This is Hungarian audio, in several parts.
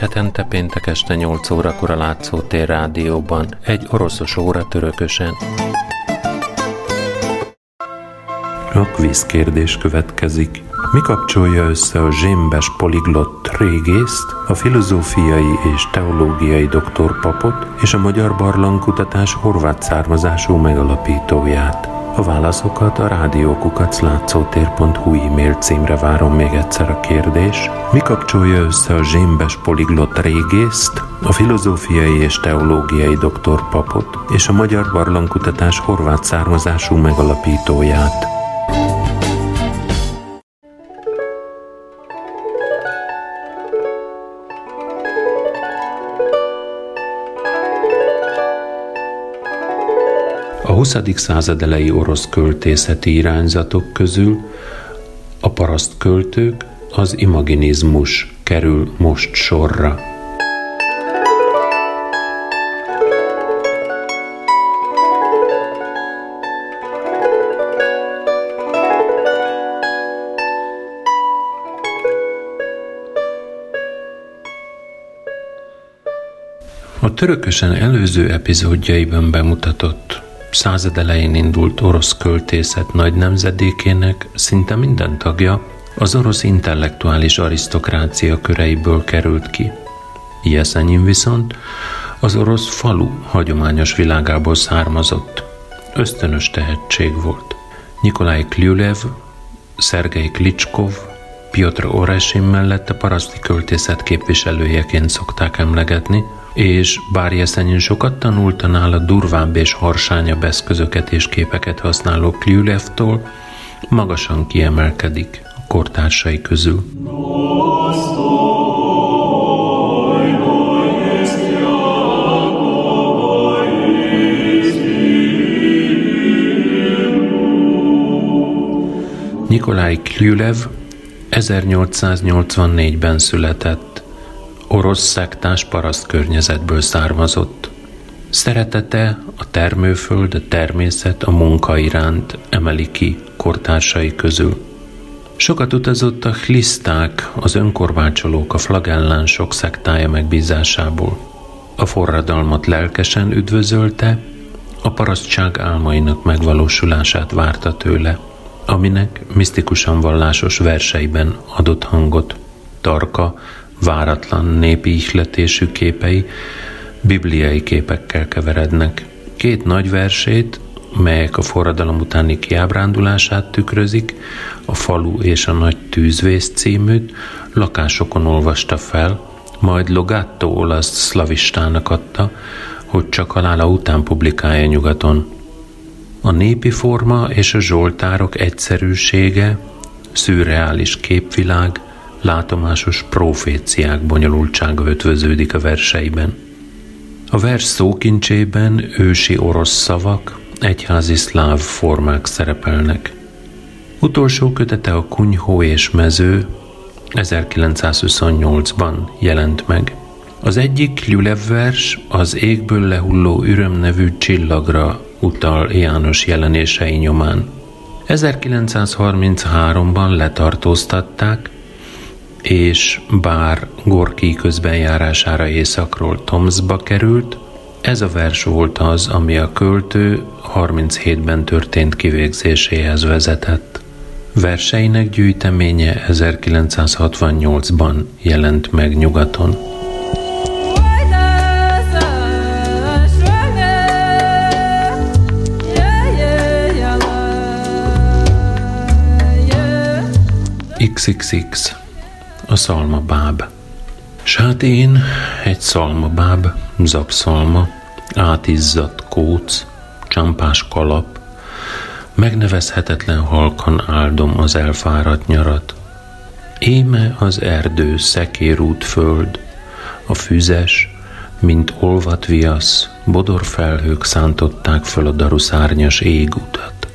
Hetente péntek este 8 órakor a Látszótér rádióban, egy oroszos óra törökösen. A kvíz kérdés következik. Mi kapcsolja össze a zsémbes poliglott régészt, a filozófiai és teológiai doktorpapot és a magyar barlangkutatás horvát származású megalapítóját? A válaszokat a rádiókukaclátszótér.hu e-mail címre várom még egyszer a kérdés. Mi kapcsolja össze a zsémbes poliglott régészt, a filozófiai és teológiai doktorpapot és a magyar barlangkutatás horvát származású megalapítóját? 20. század elejé orosz költészeti irányzatok közül a paraszt költők, az imaginizmus kerül most sorra. A törökösen előző epizódjaiban bemutatott század elején indult orosz költészet nagy nemzedékének szinte minden tagja az orosz intellektuális arisztokrácia köreiből került ki. Jeszenyin viszont az orosz falu hagyományos világából származott. Ösztönös tehetség volt. Nikolaj Klyulev, Szergei Klicskov, Piotr Oresin mellett a paraszti költészet képviselőjeként szokták emlegetni – és bár Jeszenyin sokat tanult a nála durvább és harsányabb eszközöket és képeket használó Klyulevtól, magasan kiemelkedik a kortársai közül. Nikolaj Klyulev 1884-ben született orosz szektás paraszt környezetből származott. Szeretete a termőföld, a természet, a munka iránt emeli ki kortársai közül. Sokat utazott a hliszták, az önkorvácsolók, a flagellánsok szektája megbízásából. A forradalmat lelkesen üdvözölte, a parasztság álmainak megvalósulását várta tőle, aminek misztikusan vallásos verseiben adott hangot. Tarka váratlan népi ihletésű képei bibliai képekkel keverednek. Két nagy versét, melyek a forradalom utáni kiábrándulását tükrözik, a falu és a nagy tűzvész címűt lakásokon olvasta fel, majd Logatto olasz szlavistának adta, hogy csak halála után publikálja nyugaton. A népi forma és a zsoltárok egyszerűsége, szürreális képvilág, látomásos proféciák bonyolultsága ötvöződik a verseiben. A vers szókincsében ősi orosz szavak, egyházi szláv formák szerepelnek. Utolsó kötete a Kunyhó és mező 1928-ban jelent meg. Az egyik Lülev vers az égből lehulló üröm nevű csillagra utal János jelenései nyomán. 1933-ban letartóztatták, és bár Gorki közbenjárására északról Tomsba került, ez a vers volt az, ami a költő 37-ben történt kivégzéséhez vezetett. Verseinek gyűjteménye 1968-ban jelent meg nyugaton. XXX a szalmabáb. S hát én egy szalmabáb, zapszalma, átizzadt kóc, csampás kalap, megnevezhetetlen halkan áldom az elfáradt nyarat. Éme az erdő szekérút föld, a füzes, mint olvat viasz, bodorfelhők szántották föl a daruszárnyas égutat.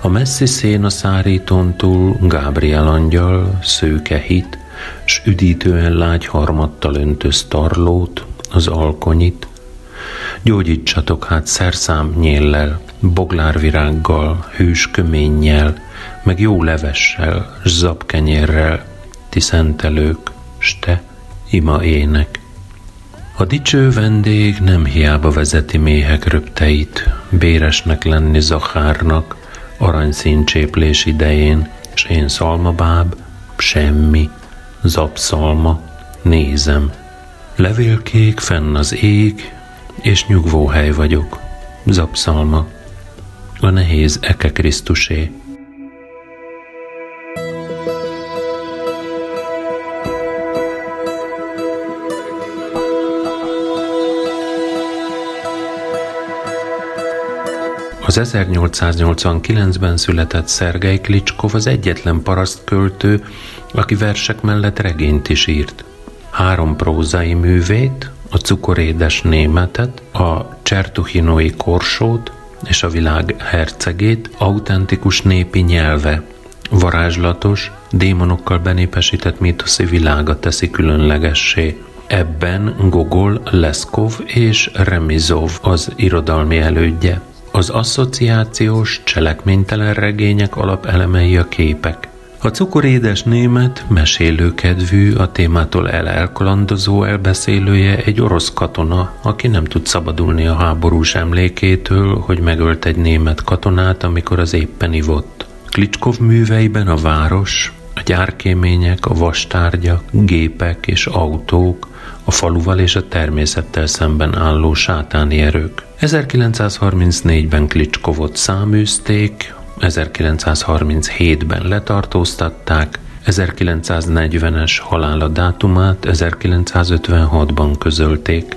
A messzi szén a szárítón túl Gábriel angyal, szőke hit, s üdítően lágy harmattal öntöz tarlót, az alkonyit. Gyógyítsatok hát szerszám nyéllel, boglárvirággal, hős köménnyel, meg jó levessel, s zapkenyérrel, ti szentelők, s te, ima ének. A dicső vendég nem hiába vezeti méhek röpteit, béresnek lenni Zachárnak, aranyszíncséplés idején, s én szalmabáb, semmi, zapszalma, nézem. Levélkék fenn az ég, és nyugvó hely vagyok, zapszalma, a nehéz Eke Krisztusé. Az 1889-ben született Szergei Klicskov az egyetlen parasztköltő, aki versek mellett regényt is írt. Három prózai művét, a cukorédes németet, a csertuhinói korsót és a világ hercegét autentikus népi nyelve, varázslatos, démonokkal benépesített mítoszi világa teszi különlegessé. Ebben Gogol, Leszkov és Remizov az irodalmi elődje. Az asszociációs, cselekménytelen regények alapelemei a képek. A cukorédes német mesélőkedvű, a témától elelkalandozó elbeszélője egy orosz katona, aki nem tud szabadulni a háborús emlékétől, hogy megölt egy német katonát, amikor az éppen ivott. Klicskov műveiben a város, a gyárkémények, a vastárgyak, gépek és autók, a faluval és a természettel szemben álló sátáni erők. 1934-ben Klicskovot száműzték, 1937-ben letartóztatták, 1940-es halála dátumát 1956-ban közölték.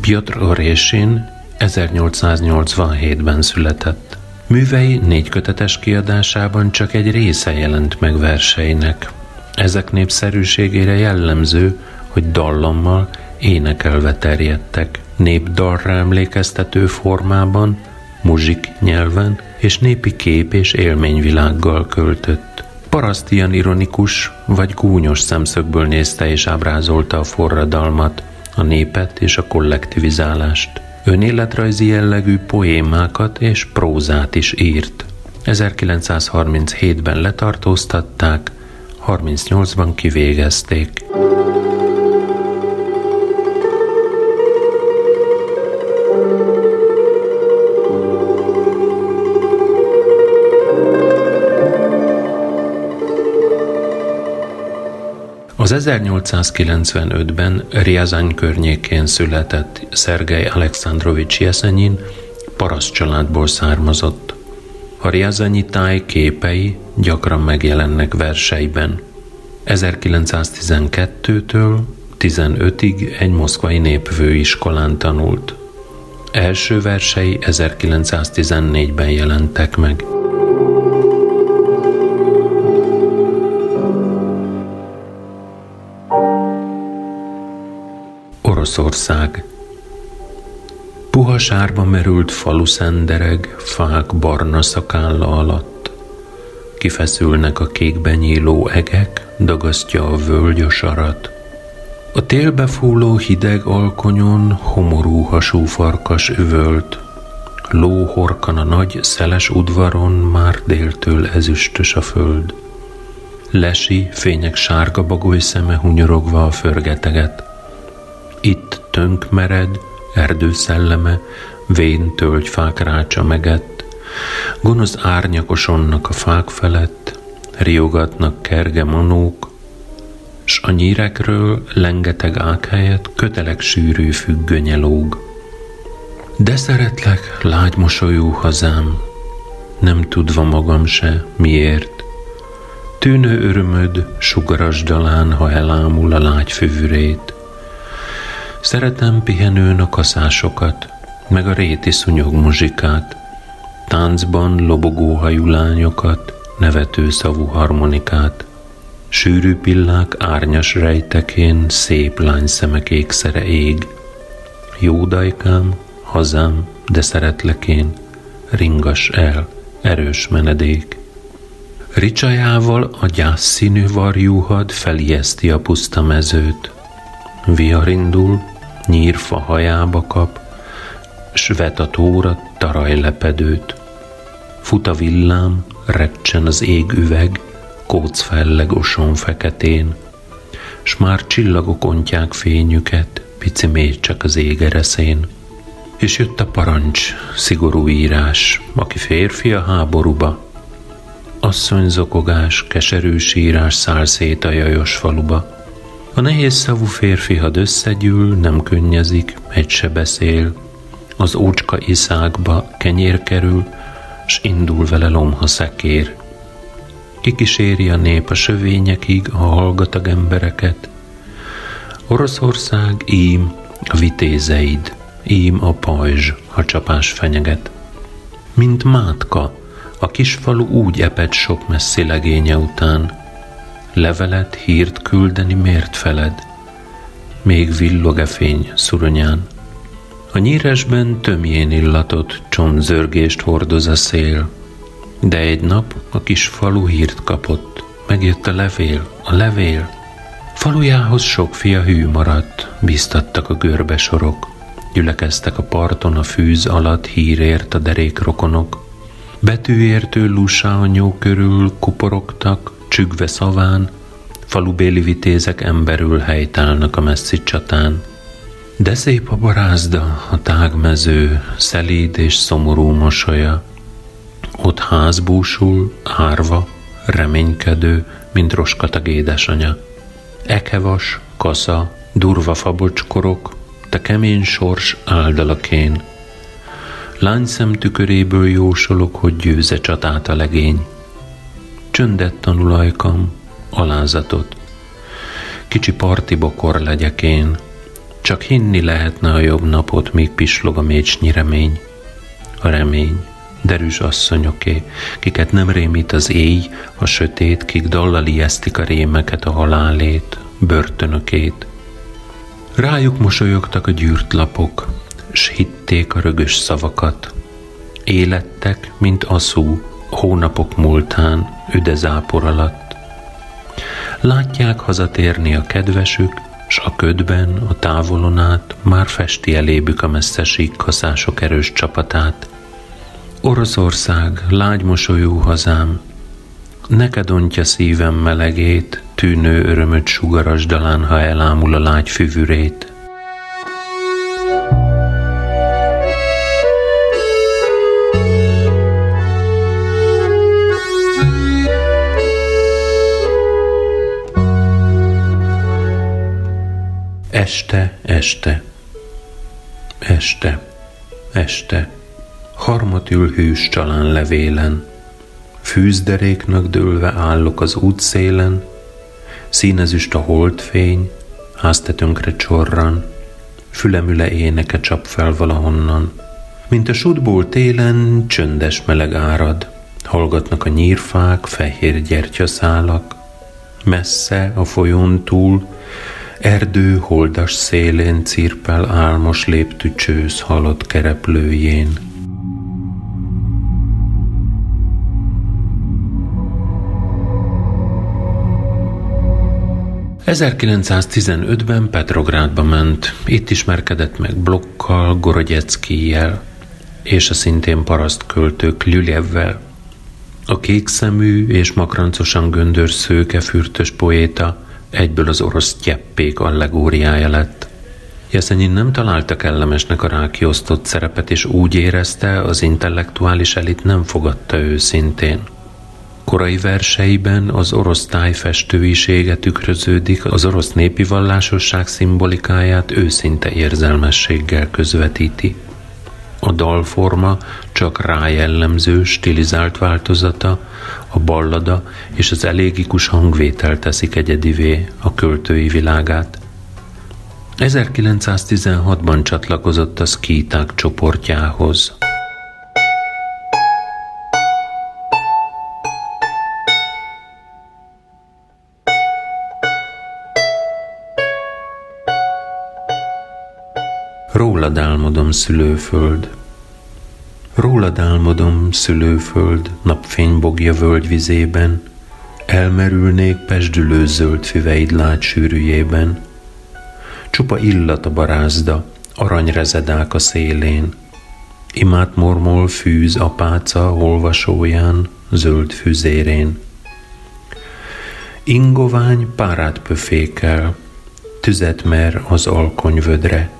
Piotr Orésin 1887-ben született. Művei négy kötetes kiadásában csak egy része jelent meg verseinek. Ezek népszerűségére jellemző, hogy dallammal, énekelve terjedtek, népdalra emlékeztető formában, muzsik nyelven és népi kép és élményvilággal költött. Parasztian ironikus vagy gúnyos szemszögből nézte és ábrázolta a forradalmat, a népet és a kollektivizálást. Önéletrajzi jellegű poémákat és prózát is írt. 1937-ben letartóztatták, 38-ban kivégezték. Az 1895-ben Riazany környékén született Szergej Alexandrovics Jeszenyin paraszt családból származott. A Riazanyi táj képei gyakran megjelennek verseiben. 1912-től 15-ig egy moszkvai népvőiskolán tanult. Első versei 1914-ben jelentek meg. Oroszország Puha sárba merült falu szendereg, fák barna szakálla alatt. Kifeszülnek a kékben nyíló egek, dagasztja a völgy a sarat. A télbe fúló hideg alkonyon homorú hasú farkas üvölt, ló horkan a nagy, szeles udvaron már déltől ezüstös a föld. Lesi, fények sárga bagoly szeme hunyorogva a förgeteget. Itt tönk mered, erdő szelleme, vén tölgyfák rácsa megett, gonosz árnyakosonnak a fák felett, riogatnak kerge manók, s a nyírekről lengeteg ág helyett kötelek sűrű függönye lóg. De szeretlek, lágy mosolyú hazám, nem tudva magam se, miért. Tűnő örömöd sugaras dalán, ha elámul a lágy fűrét. Szeretem pihenőn a kaszásokat, meg a réti szúnyog muzsikát, táncban lobogó hajú nevető szavú harmonikát, sűrű pillák árnyas rejtekén szép lány szemek ékszere ég. Jó dajkám, hazám, de szeretlek én, ringas el, erős menedék. Ricsajával a gyászszínű varjúhad felijeszti a puszta mezőt. Vihar indul, nyírfa hajába kap, s vet a tóra tarajlepedőt. Fut a villám, recsen az ég üveg, kóc felleg oson feketén, s már csillagok ontják fényüket, pici még csak az ég ereszén. És jött a parancs, szigorú írás, aki férfi a háborúba. Asszonyzokogás, keserű sírás száll szét a jajos faluba. A nehéz szavú férfi, had összegyűl, nem könnyezik, egy se beszél. Az ócska iszákba kenyér kerül, s indul vele lomha szekér. Kikíséri a nép a sövényekig a hallgatag embereket. Oroszország ím a vitézeid, ím a pajzs, ha csapás fenyeget. Mint mátka, a kisfalu úgy eped sok messzi legénye után. Levelet, hírt küldeni miért feled? Még villog-e fény szuronyán? A nyíresben tömjén illatot, csomzörgést hordoz a szél. De egy nap a kis falu hírt kapott, megjött a levél, a levél. Falujához sok fia hű maradt, biztattak a görbe sorok. Gyülekeztek a parton a fűz alatt hírért a derék rokonok. Betűértő lusáanyó körül kuporogtak, csügve szaván, falubéli vitézek emberül helytálnak a messzi csatán. De szép a barázda, a tágmező, szelíd és szomorú mosolya. Ott házbúsul, árva, reménykedő, mint roskatag édesanya. Ekevas, kasza, durva fabocskorok, te kemény sors áldalakén. Lányszem tüköréből jósolok, hogy győze csatát a legény. Csöndet tanul ajkam, alázatot. Kicsi parti bokor legyek én, csak hinni lehetne a jobb napot, míg pislog a mécsnyi remény. A remény, derűs asszonyoké, kiket nem rémít az éj, a sötét, kik dallal ijesztik a rémeket, a halálét, börtönökét. Rájuk mosolyogtak a gyűrt lapok, s hitték a rögös szavakat. Élettek, mint aszú, hónapok múltán, üdezápor alatt. Látják hazatérni a kedvesük, s a ködben, a távolon át már festi elébük a messze síkkaszások erős csapatát. Oroszország, lágy mosolyú hazám, neked ontja szívem melegét, tűnő örömöt sugaras dalán, ha elámul a lágy füvürét. Este, este, este, este, harmat ül hűs csalán levélen, fűzderéknak dőlve állok az útszélen, színezüst a holdfény, háztetünkre csorran, fülemüle éneke csap fel valahonnan. Mint a sudból télen csöndes meleg árad, hallgatnak a nyírfák, fehér gyertyaszálak, messze a folyón túl Erdő holdas szélén cirpel álmos léptű csősz halott kereplőjén. ...1915-ben Petrográdba ment, itt ismerkedett meg Blokkal, Gorogyeckiel és a szintén paraszt költők Lüljevvel. A kékszemű és makrancosan göndör szőke fürtös poéta egyből az orosz tyeppék allegóriája lett. Jeszenyin nem találta kellemesnek a rákiosztott szerepet, és úgy érezte, az intellektuális elit nem fogadta őszintén. Korai verseiben az orosz tájfestőisége tükröződik, az orosz népi vallásosság szimbolikáját őszinte érzelmességgel közvetíti. A dalforma csak rájellemző, stilizált változata, a ballada és az elégikus hangvétel teszik egyedivé a költői világát. 1916-ban csatlakozott a szkíták csoportjához. Rólad álmodom, szülőföld, Rólad álmodom, szülőföld, napfénybogja völgyvizében, elmerülnék pesdülő zöld füveid lágy sűrűjében. Csupa illat a barázda, aranyrezedák a szélén, imát mormol fűz apáca olvasóján, zöld füzérén. Ingovány párát pöfékel, tüzet mer az alkonyvödre.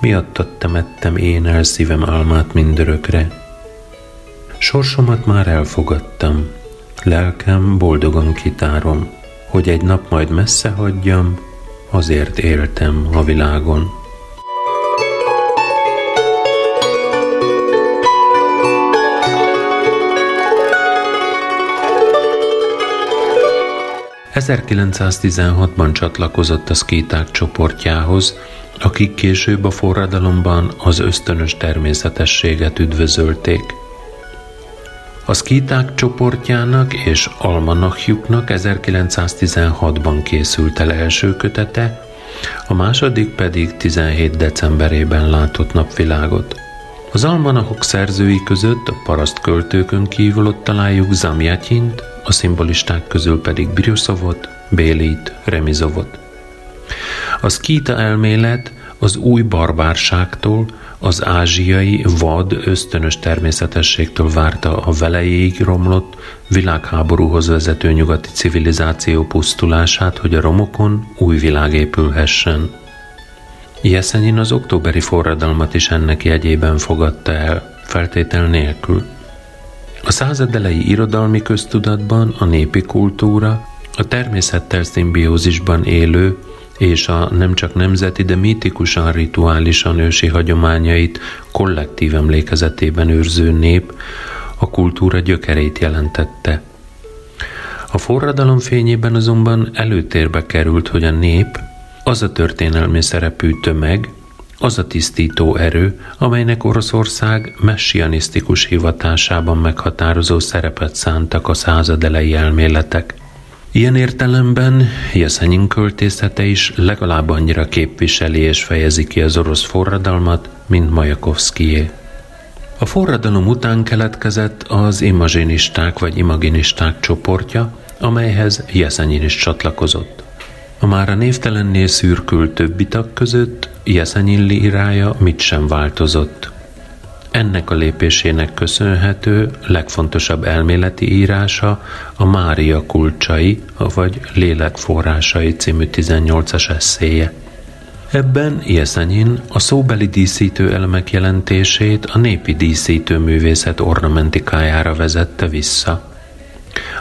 Miattad temettem én el szívem álmát mindörökre. Sorsomat már elfogadtam, lelkem boldogan kitárom, hogy egy nap majd messze hagyjam, azért éltem a világon. 1916-ban csatlakozott a szkíták csoportjához, akik később a forradalomban az ösztönös természetességet üdvözölték. A szkíták csoportjának és almanachjuknak 1916-ban készült el első kötete, a második pedig 17 decemberében látott napvilágot. Az almanachok szerzői között a paraszt költőkön kívül ott találjuk Zamjatyint, a szimbolisták közül pedig Briuszovot, Bélit, Remizovot. A szkíta elmélet az új barbárságtól, az ázsiai vad ösztönös természetességtől várta a velejéig romlott, világháborúhoz vezető nyugati civilizáció pusztulását, hogy a romokon új világ épülhessen. Jeszenyin az októberi forradalmat is ennek jegyében fogadta el, feltétel nélkül. A századelei irodalmi köztudatban a népi kultúra, a természettel szimbiózisban élő és a nem csak nemzeti, de mítikusan, rituálisan ősi hagyományait kollektív emlékezetében őrző nép a kultúra gyökerét jelentette. A forradalom fényében azonban előtérbe került, hogy a nép az a történelmi szerepű tömeg, az a tisztító erő, amelynek Oroszország messianisztikus hivatásában meghatározó szerepet szántak a századelei elméletek. Ilyen értelemben Jeszenyin költészete is legalább annyira képviseli és fejezi ki az orosz forradalmat, mint Majakovszkié. A forradalom után keletkezett az imazsinisták vagy imaginisták csoportja, amelyhez Jeszenyin is csatlakozott. A már a névtelennél szürkült többi tag között Jeszenyin lírája mit sem változott. Ennek a lépésének köszönhető legfontosabb elméleti írása a Mária kulcsai, vagy Lélek forrásai című 18-as eszéje. Ebben Jeszenyin a szóbeli díszítő elemek jelentését a népi díszítő művészet ornamentikájára vezette vissza.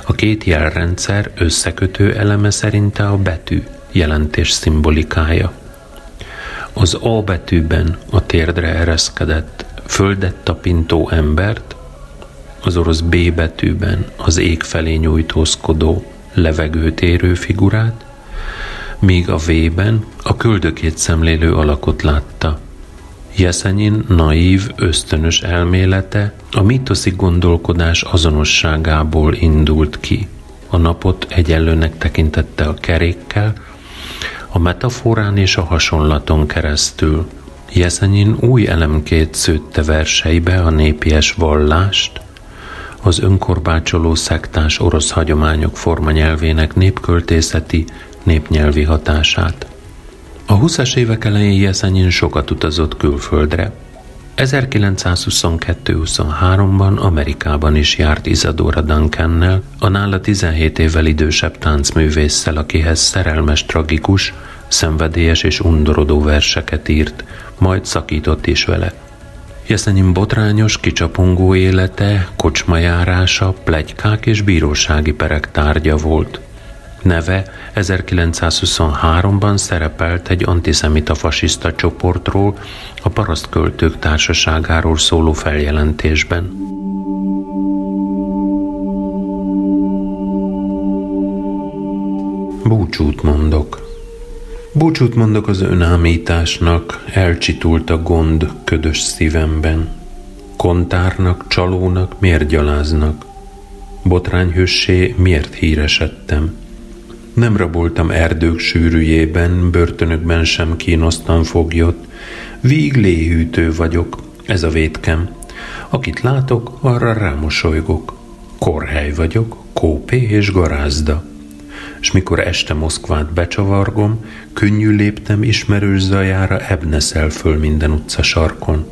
A két jelrendszer összekötő eleme szerinte a betű jelentés szimbolikája. Az A betűben a térdre ereszkedett, földet tapintó embert, az orosz B betűben az ég felé nyújtózkodó, levegőt érő figurát, míg a V-ben a köldökét szemlélő alakot látta. Jeszenyin naív, ösztönös elmélete a mitoszi gondolkodás azonosságából indult ki. A napot egyenlőnek tekintette a kerékkel, a metaforán és a hasonlaton keresztül. Jeszenyin új elemkét szőtte verseibe a népies vallást, az önkorbácsoló szektás orosz hagyományok formanyelvének népköltészeti, népnyelvi hatását. A 20-as évek elején Jeszenyin sokat utazott külföldre. 1922-23-ban Amerikában is járt Isadora Duncannel, a nála 17 évvel idősebb táncművésszel, akihez szerelmes, tragikus, szenvedélyes és undorodó verseket írt, majd szakított is vele. Jeszenyin botrányos, kicsapongó élete, kocsmajárása, plegykák és bírósági perek tárgya volt. Neve 1923-ban szerepelt egy antiszemita fasiszta csoportról, a parasztköltők társaságáról szóló feljelentésben. Búcsút mondok. Búcsút mondok az önámításnak, elcsitult a gond ködös szívemben. Kontárnak, csalónak miért gyaláznak? Botrányhőssé miért híresedtem? Nem raboltam erdők sűrűjében, börtönökben sem kínoztam foglyot. Víg léhűtő vagyok, ez a vétkem. Akit látok, arra rámosolygok. Korhely vagyok, kópé és garázda és mikor este Moszkvát becsavargom, könnyű léptem ismerős zajára ebneszel föl minden utca sarkon.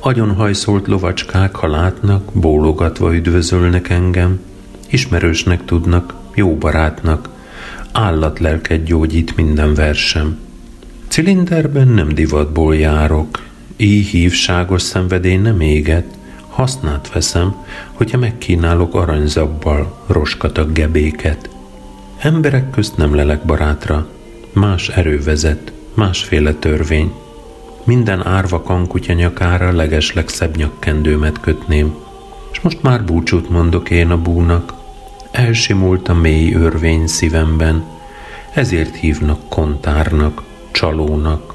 Agyonhajszolt lovacskák, ha látnak, bólogatva üdvözölnek engem, ismerősnek tudnak, jó barátnak, állatlelket gyógyít minden versem. Cilinderben nem divatból járok, így hívságos szenvedély nem éget, hasznát veszem, hogyha megkínálok aranyzabbal roskatag gebéket. Emberek közt nem lelek barátra, más erő vezet, másféle törvény. Minden árva kankutya nyakára legesleg szebb nyakkendőmet kötném, és most már búcsút mondok én a búnak. Elsimult a mély örvény szívemben, ezért hívnak kontárnak, csalónak.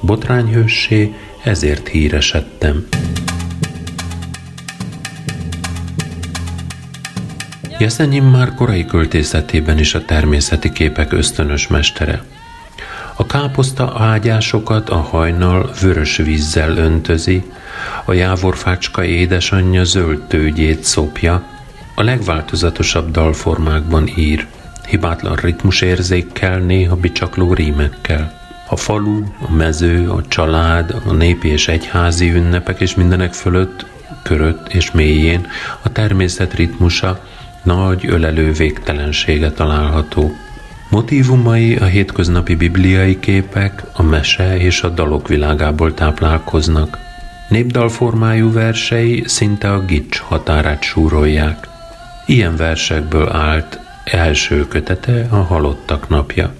Botrányhőssé ezért híresedtem. Jeszenyim már korai költészetében is a természeti képek ösztönös mestere. A káposzta ágyásokat a hajnal vörös vízzel öntözi, a jávorfácska édesanyja zöld tőgyét szopja, a legváltozatosabb dalformákban ír, hibátlan ritmusérzékkel, néha bicsakló rímekkel. A falu, a mező, a család, a népi és egyházi ünnepek és mindenek fölött, körött és mélyén a természet ritmusa nagy ölelő végtelensége található. Motívumai a hétköznapi bibliai képek, a mese és a dalok világából táplálkoznak. Népdalformájú versei szinte a gics határát súrolják. Ilyen versekből állt első kötete a Halottak napja.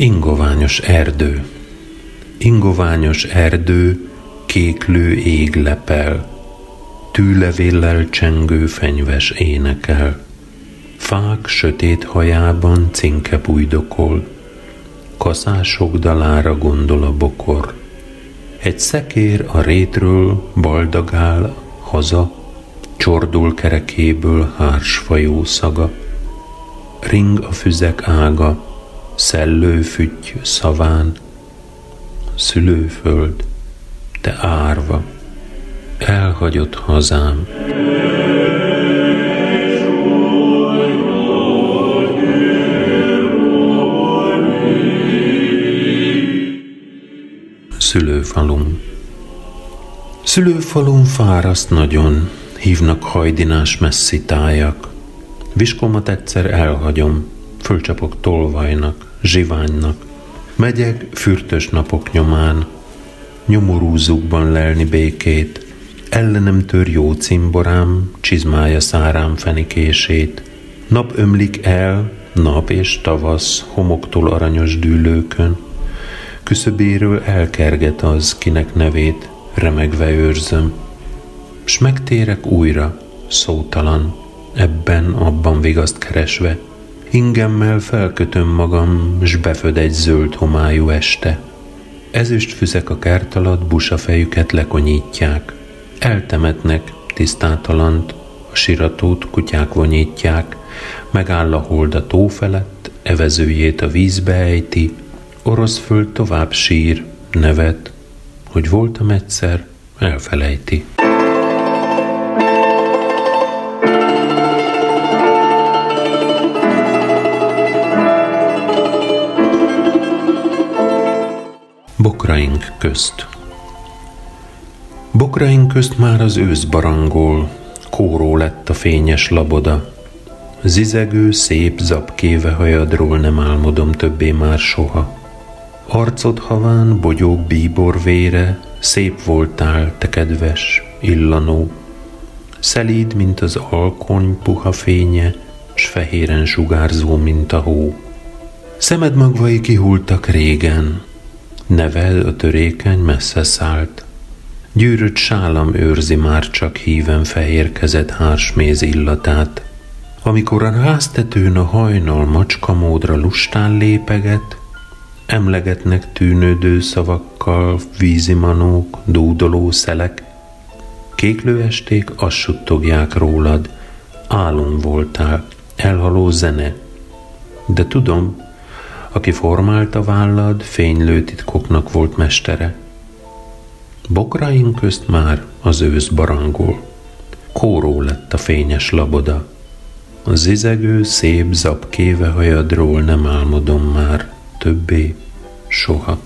Ingoványos erdő Ingoványos erdő, kéklő ég lepel, tűlevéllel csengő fenyves énekel. Fák sötét hajában cinke bújdokol, kaszások dalára gondol a bokor. Egy szekér a rétről baldagál haza, csordul kerekéből hársfajó szaga. Ring a füzek ága, szellő fütty szaván, szülőföld, te árva, elhagyott hazám. Szülőfalum Szülőfalum fáraszt nagyon, hívnak hajdinás messzi tájak. Viskomat egyszer elhagyom, fölcsapok tolvajnak, zsiványnak, Megyek fürtös napok nyomán, nyomorúzukban lelni békét, ellenem tör jó cimborám, csizmája szárám fenikését. Nap ömlik el, nap és tavasz, homoktól aranyos dűlőkön, küszöbéről elkerget az, kinek nevét remegve őrzöm. S megtérek újra, szótalan, ebben, abban vigaszt keresve, Ingemmel felkötöm magam, s beföd egy zöld homályú este. Ezüst füzek a kert alatt busa fejüket lekonyítják. Eltemetnek tisztátalant, a siratót kutyák vonyítják, megáll a hold a tó felett, evezőjét a vízbe ejti, orosz föld tovább sír, nevet, hogy voltam egyszer, elfelejti. Bokraink közt Bokraink közt már az ősz barangol, kóró lett a fényes laboda. Zizegő, szép zapkéve hajadról nem álmodom többé már soha. Arcod haván, bogyók bíbor vére, szép voltál, te kedves, illanó. Szelíd, mint az alkony puha fénye, s fehéren sugárzó, mint a hó. Szemed magvai kihultak régen, Nevel a törékeny messze szállt. Gyűrött sálam őrzi már csak híven fehérkezett hársméz illatát. Amikor a háztetőn a hajnal macska módra lustán lépeget, emlegetnek tűnődő szavakkal vízimanók, dúdoló szelek, kéklő esték azt suttogják rólad, álom voltál, elhaló zene. De tudom, aki formálta vállad, fénylő titkoknak volt mestere. Bokraink közt már az ősz barangol. kóró lett a fényes laboda. A zizegő, szép zapkéve hajadról nem álmodom már, többé, soha.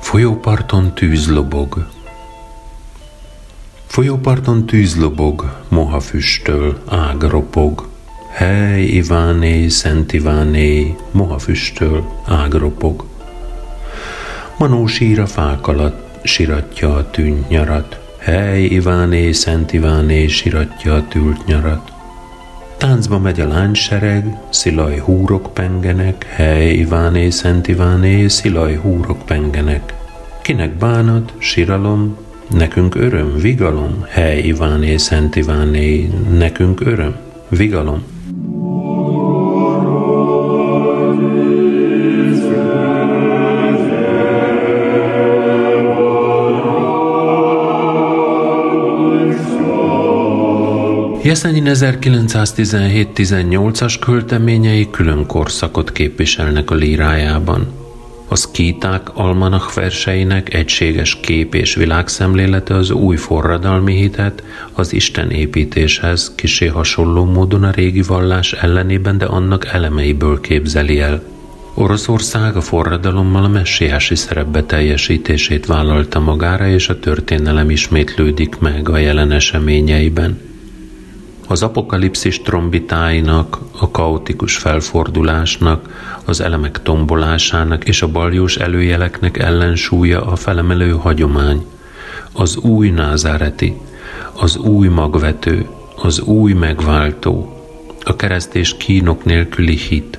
Folyóparton tűz lobog. Folyóparton tűz lobog, moha füstöl. Hely, Iváné, Szent Iváné, moha füstöl, ág. Manó sír a fák alatt, siratja a tűnt nyarat. Hely, Iváné, Szent Iváné, siratja a tült nyarat. Táncba megy a lánysereg, szilaj húrok pengenek, hely, Iváné, Szent Iváné, szilaj húrok pengenek. Kinek bánat, siralom, nekünk öröm, vigalom, hely, Iváné, Szent Iváné, nekünk öröm, vigalom. Jeszenyin 1917-18-as költeményei külön korszakot képviselnek a lírájában. A szkíták almanach verseinek egységes kép és világszemlélete az új forradalmi hitet az Isten építéshez kisé hasonló módon a régi vallás ellenében, de annak elemeiből képzeli el. Oroszország a forradalommal a messiási szerepbe teljesítését vállalta magára, és a történelem ismétlődik meg a jelen eseményeiben. Az apokalipszis trombitáinak, a kaotikus felfordulásnak, az elemek tombolásának és a baljós előjeleknek ellensúlya a felemelő hagyomány, az új názáreti, az új magvető, az új megváltó, a keresztés kínok nélküli hit,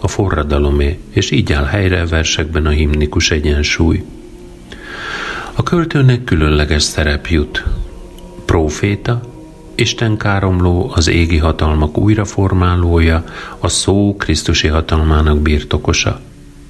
a forradalomé, és így áll helyre a versekben a himnikus egyensúly. A költőnek különleges szerep jut. Próféta, Isten káromló, az égi hatalmak újraformálója, a szó Krisztusi hatalmának birtokosa.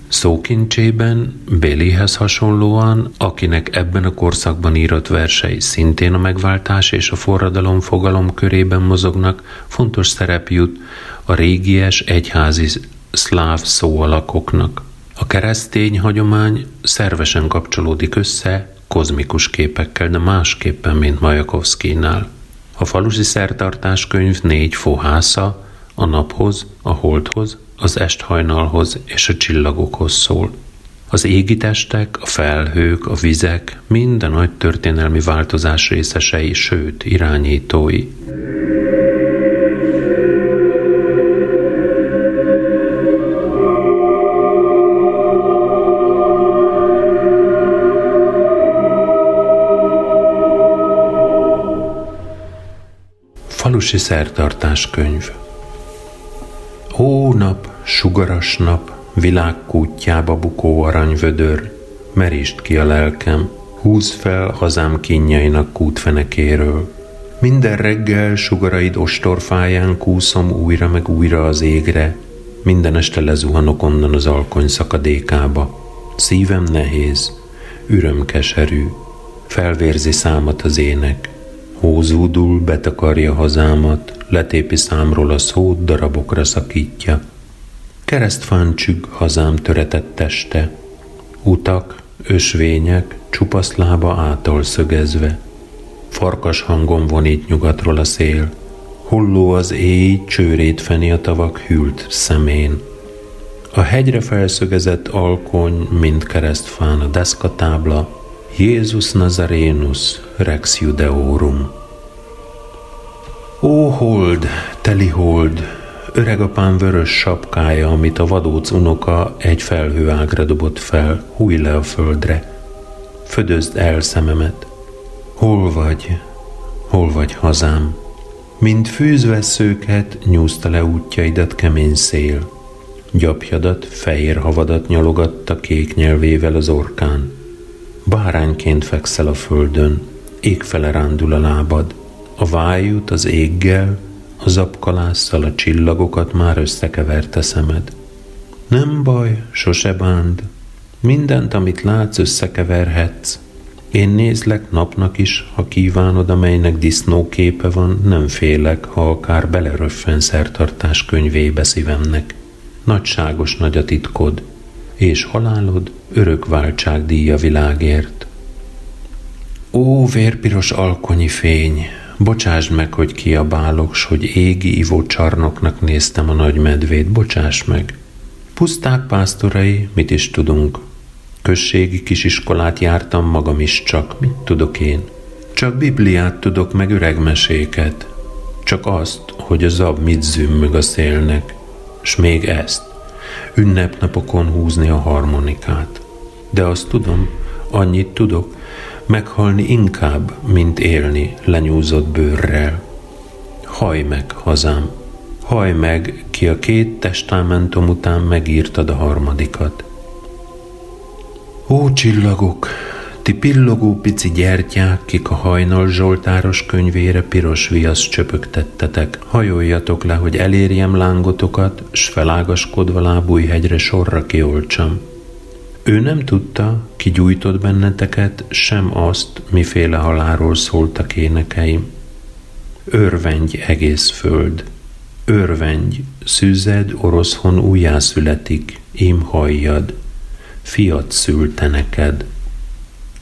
Szókincsében Bélihez hasonlóan, akinek ebben a korszakban írott versei szintén a megváltás és a forradalom fogalom körében mozognak, fontos szerep jut a régies egyházi szláv szóalakoknak. A keresztény hagyomány szervesen kapcsolódik össze kozmikus képekkel, de másképpen, mint Majakovszkinál. A falusi szertartás könyv négy fohásza a naphoz, a holdhoz, az esthajnalhoz és a csillagokhoz szól. Az égi testek, a felhők, a vizek mind a nagy történelmi változás részesei, sőt, irányítói. Falusi szertartás könyv Ó nap, sugaras nap, világkútjába bukó aranyvödör, merítsd ki a lelkem, húz fel hazám kínjainak kútfenekéről. Minden reggel sugaraid ostorfáján kúszom újra meg újra az égre, minden este lezuhanok onnan az alkony szakadékába. Szívem nehéz, üröm keserű, felvérzi számat az ének, Hózúdul, betakarja hazámat, letépi számról a szót, darabokra szakítja. Keresztfán csügg hazám töretett teste, utak, ösvények, csupasz lába által szögezve. Farkas hangon vonít nyugatról a szél, hulló az éj, csőrét feni a tavak hűlt szemén. A hegyre felszögezett alkony, mint keresztfán a deszkatábla, Jézus Nazarénus Rex Judeorum. Ó hold, teli hold, öregapám vörös sapkája, amit a vadóc unoka egy felhő ágra dobott fel, húj le a földre. Födözd el szememet. Hol vagy, hol vagy hazám? Mint fűzve szőket, nyúzta le útjaidat kemény szél. Gyapjadat, fehér havadat nyalogatta kék nyelvével az orkán. Bárányként fekszel a földön, égfele rándul a lábad, a vájút az éggel, a zapkalásszal a csillagokat már összekeverte szemed. Nem baj, sose bánd, mindent, amit látsz, összekeverhetsz. Én nézlek napnak is, ha kívánod, amelynek disznóképe van, nem félek, ha akár beleröffen szertartás könyvébe szívemnek. nagyságos nagy a titkod, és halálod örök váltság díja világért. Ó, vérpiros alkonyi fény, bocsásd meg, hogy kiabálok, s hogy égi ivó csarnoknak néztem a nagy medvét, bocsáss meg. Puszták pásztorai, mit is tudunk? Községi kisiskolát jártam magam is csak, mit tudok én? Csak Bibliát tudok, meg öreg meséket. Csak azt, hogy a zab mit zümmög a szélnek, s még ezt, ünnepnapokon húzni a harmonikát. De azt tudom, annyit tudok, meghalni inkább, mint élni lenyúzott bőrrel. Haj meg, hazám! Haj meg, ki a két testamentum után megírtad a harmadikat. Ó, csillagok, ti pillogó pici gyertyák, kik a hajnal Zsoltáros könyvére piros viasz csöpögtettetek, hajoljatok le, hogy elérjem lángotokat, s felágaskodva lábújhegyre sorra kiolcsam. Ő nem tudta, ki gyújtott benneteket, sem azt, miféle haláról szóltak énekeim. Örvendj egész föld, örvendj, szűzed oroszhon újjászületik, im hajjad, fiat szülte neked.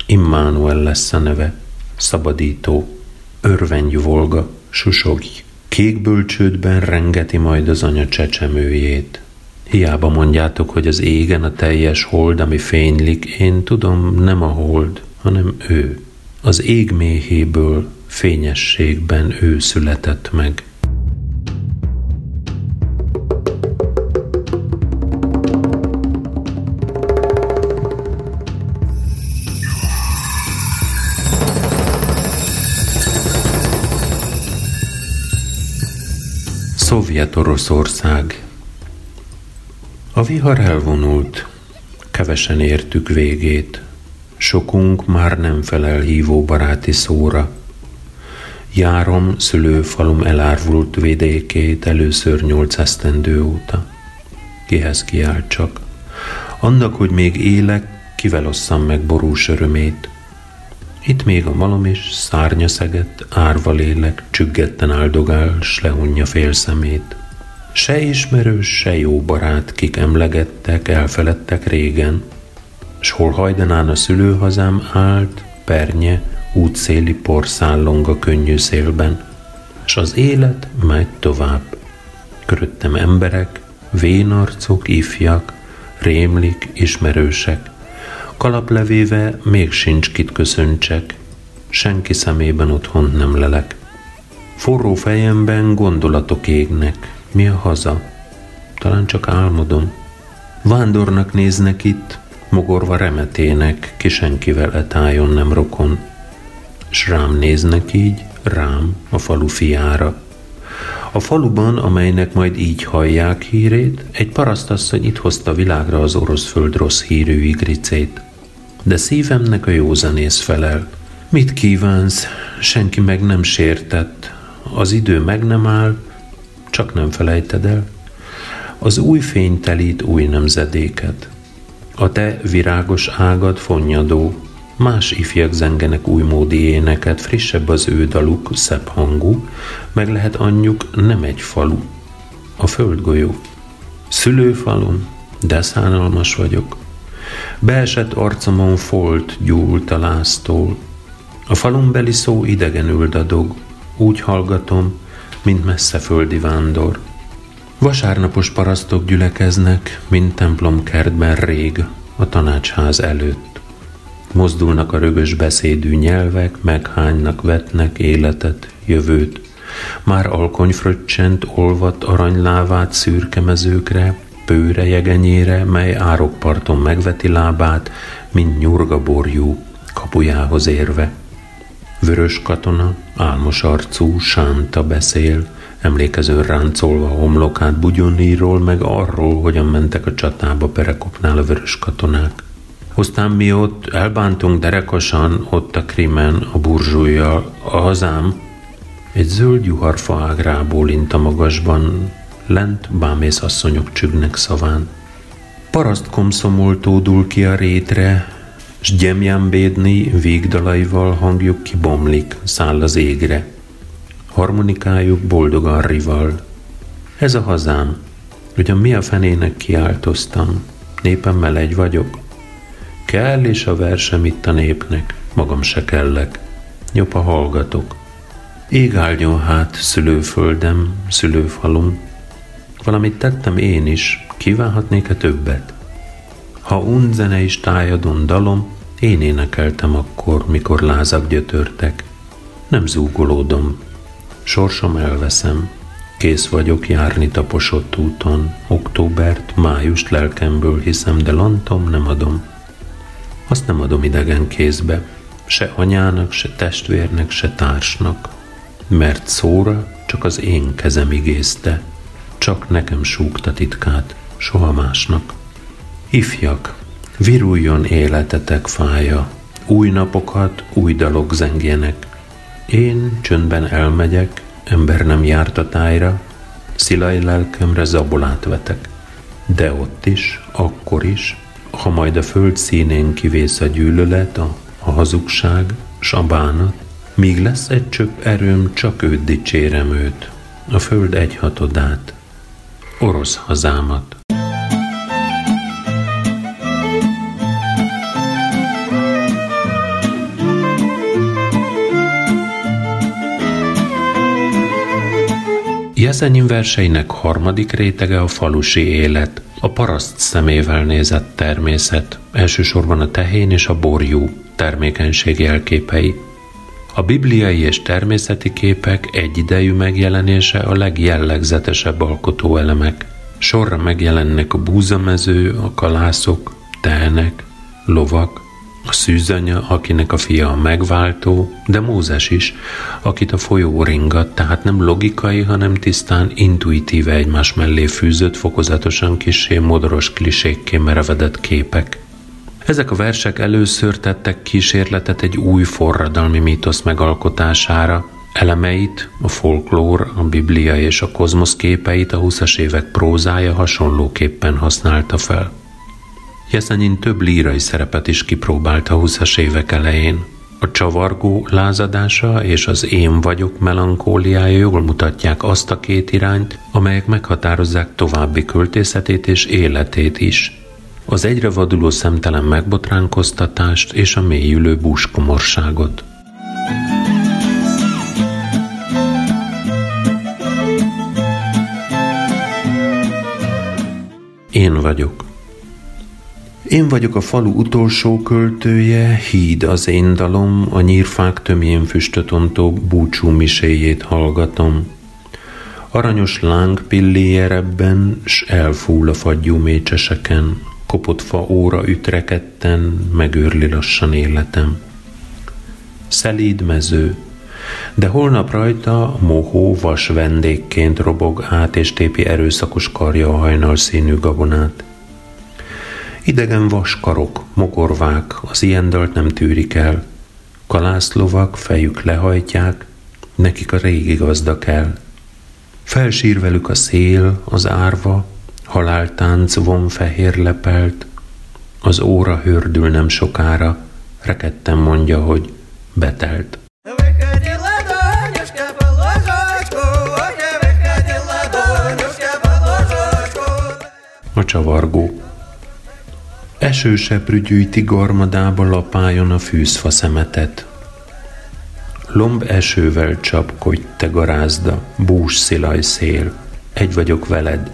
Immanuel lesz a neve, szabadító, örvendj volga, susogj, kék bölcsődben rengeti majd az anya csecsemőjét. Hiába mondjátok, hogy az égen a teljes hold, ami fénylik, én tudom, nem a hold, hanem ő. Az ég méhéből, fényességben ő született meg. Szovjet-Oroszország A vihar elvonult, kevesen értük végét, sokunk már nem felel hívó baráti szóra. Járom szülőfalum elárvult vidékét először nyolc esztendő óta. Kihez kiált csak? Annak, hogy még élek, kivel osszam meg borús örömét – itt még a malom is, szárnya szegett, árva lélek, csüggetten áldogál, s lehunja fél szemét. Se ismerős, se jó barát, kik emlegettek, elfeledtek régen, s hol hajdanán a szülőhazám állt, pernye, útszéli porszállong a könnyű szélben, s az élet megy tovább. Köröttem emberek, vénarcok, ifjak, rémlik, ismerősek, Kalaplevéve még sincs kit köszöntsek, senki szemében otthon nem lelek. Forró fejemben gondolatok égnek, mi a haza? Talán csak álmodom. Vándornak néznek itt, mogorva remetének, ki senkivel etájon nem rokon. S rám néznek így, rám, a falu fiára. A faluban, amelynek majd így hallják hírét, egy parasztasszony itt hozta világra az orosz föld rossz hírű igricét de szívemnek a józanész felel. Mit kívánsz? Senki meg nem sértett. Az idő meg nem áll, csak nem felejted el. Az új fény telít új nemzedéket. A te virágos ágad fonnyadó, más ifjak zengenek módi éneket, frissebb az ő daluk, szebb hangú, meg lehet anyjuk nem egy falu, a földgolyó. Szülőfalum, de szánalmas vagyok, Beesett arcomon folt gyúlt a láztól. A falumbeli szó idegenül dadog, úgy hallgatom, mint messze földi vándor. Vasárnapos parasztok gyülekeznek, mint templom kertben rég, a tanácsház előtt. Mozdulnak a rögös beszédű nyelvek, meghánynak, vetnek életet, jövőt. Már alkonyfröccsent olvat aranylávát szürke mezőkre, pőre jegenyére, mely árokparton megveti lábát, mint nyurgaborjú kapujához érve. Vörös katona, álmos arcú, sánta beszél, emlékező ráncolva homlokát Bugyoniról, meg arról, hogyan mentek a csatába perekopnál a vörös katonák. Aztán mi ott elbántunk derekosan ott a krimen a burzsújjal, a hazám egy zöld juharfa ágrából int a magasban, lent bámész asszonyok csügnek szaván. Paraszt komszomoltódul ki a rétre, s bédni végdalaival hangjuk kibomlik, száll az égre. Harmonikájuk boldogan rival. Ez a hazám, Ugyan mi a fenének kiáltoztam, népen melegy vagyok. Kell és a versem itt a népnek, magam se kellek. Nyopa hallgatok. Ég áldjon hát szülőföldem, szülőfalum. Valamit tettem én is, kívánhatnék-e többet? Ha unzene is tájadon dalom, én énekeltem akkor, mikor lázak gyötörtek. Nem zúgolódom, sorsom elveszem, kész vagyok járni taposott úton, októbert, májust lelkemből hiszem, de lantom nem adom. Azt nem adom idegen kézbe, se anyának, se testvérnek, se társnak, mert szóra csak az én kezem igézte, csak nekem súgta titkát, soha másnak. Ifjak, viruljon életetek fája, új napokat, új dalok zengjenek. Én csöndben elmegyek, ember nem járt a tájra, szilai lelkemre zabolát vetek. De ott is, akkor is, ha majd a föld színén kivész a gyűlölet, a, a hazugság, s a bánat, míg lesz egy csöpp erőm, csak őt dicsérem őt, a föld egyhatodát, orosz hazámat. Jezenyin verseinek harmadik rétege a falusi élet, a paraszt szemével nézett természet, elsősorban a tehén és a borjú termékenység jelképei. A bibliai és természeti képek egyidejű megjelenése a legjellegzetesebb alkotóelemek. Sorra megjelennek a búzamező, a kalászok, tehenek, lovak, a szűzanya, akinek a fia a megváltó, de Mózes is, akit a folyó ringat, tehát nem logikai, hanem tisztán intuitíve egymás mellé fűzött, fokozatosan kisé modoros klisékké merevedett képek. Ezek a versek először tettek kísérletet egy új forradalmi mítosz megalkotására, Elemeit, a folklór, a biblia és a kozmosz képeit a 20-as évek prózája hasonlóképpen használta fel. Jeszenyin több lírai szerepet is kipróbált a 20-as évek elején. A csavargó lázadása és az én vagyok melankóliája jól mutatják azt a két irányt, amelyek meghatározzák további költészetét és életét is. Az egyre vaduló szemtelen megbotránkoztatást és a mélyülő búskomorságot. Én vagyok. Én vagyok a falu utolsó költője, híd az én dalom, a nyírfák tömjén füstöt ontó búcsú miséjét hallgatom. Aranyos láng pilléje ebben, s elfúl a fagyú mécseseken, kopott fa óra ütreketten, megőrli lassan életem. Szelíd mező, de holnap rajta mohó vas vendégként robog át és tépi erőszakos karja a hajnal színű gabonát. Idegen vaskarok, mogorvák, az ilyen dalt nem tűrik el. Kalászlovak fejük lehajtják, nekik a régi gazda kell. Felsír velük a szél, az árva, haláltánc von fehér lepelt, az óra hördül nem sokára, rekedten mondja, hogy betelt. A csavargó. Esőseprű garmadába lapájon a fűzfa szemetet. Lomb esővel csapkodj, te garázda, bús szilaj szél, egy vagyok veled.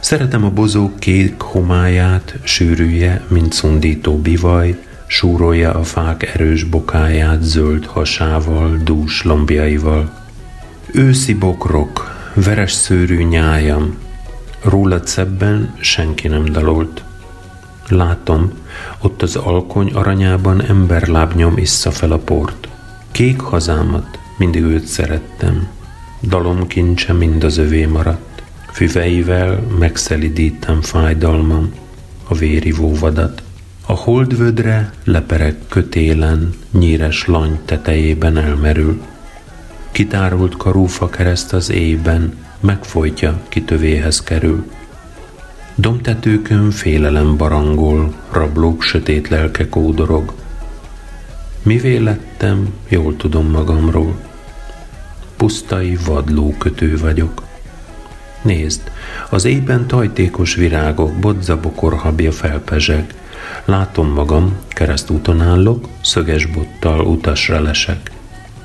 Szeretem a bozók kék homáját, sűrűje, mint szundító bivaj, súrolja a fák erős bokáját zöld hasával, dús lombjaival. Őszi bokrok, veres szőrű nyájam, rólad szebben senki nem dalolt. Látom, ott az alkony aranyában emberlábnyom issza fel a port. Kék hazámat, mindig őt szerettem. Dalom kincse mind az övé maradt. Füveivel megszelidítem fájdalmam, a vérivó vadat. A holdvödre leperek kötélen, nyíres lany tetejében elmerül. Kitárult karúfa kereszt az éjben, megfojtja, kitövéhez kerül. Domtetőkön félelem barangol, rablók sötét lelke kódorog. Mivé lettem, jól tudom magamról. Pusztai vadló kötő vagyok. Nézd, az éjben tajtékos virágok, bodzabokor habja felpezseg. Látom magam, keresztúton állok, szöges bottal utasra lesek.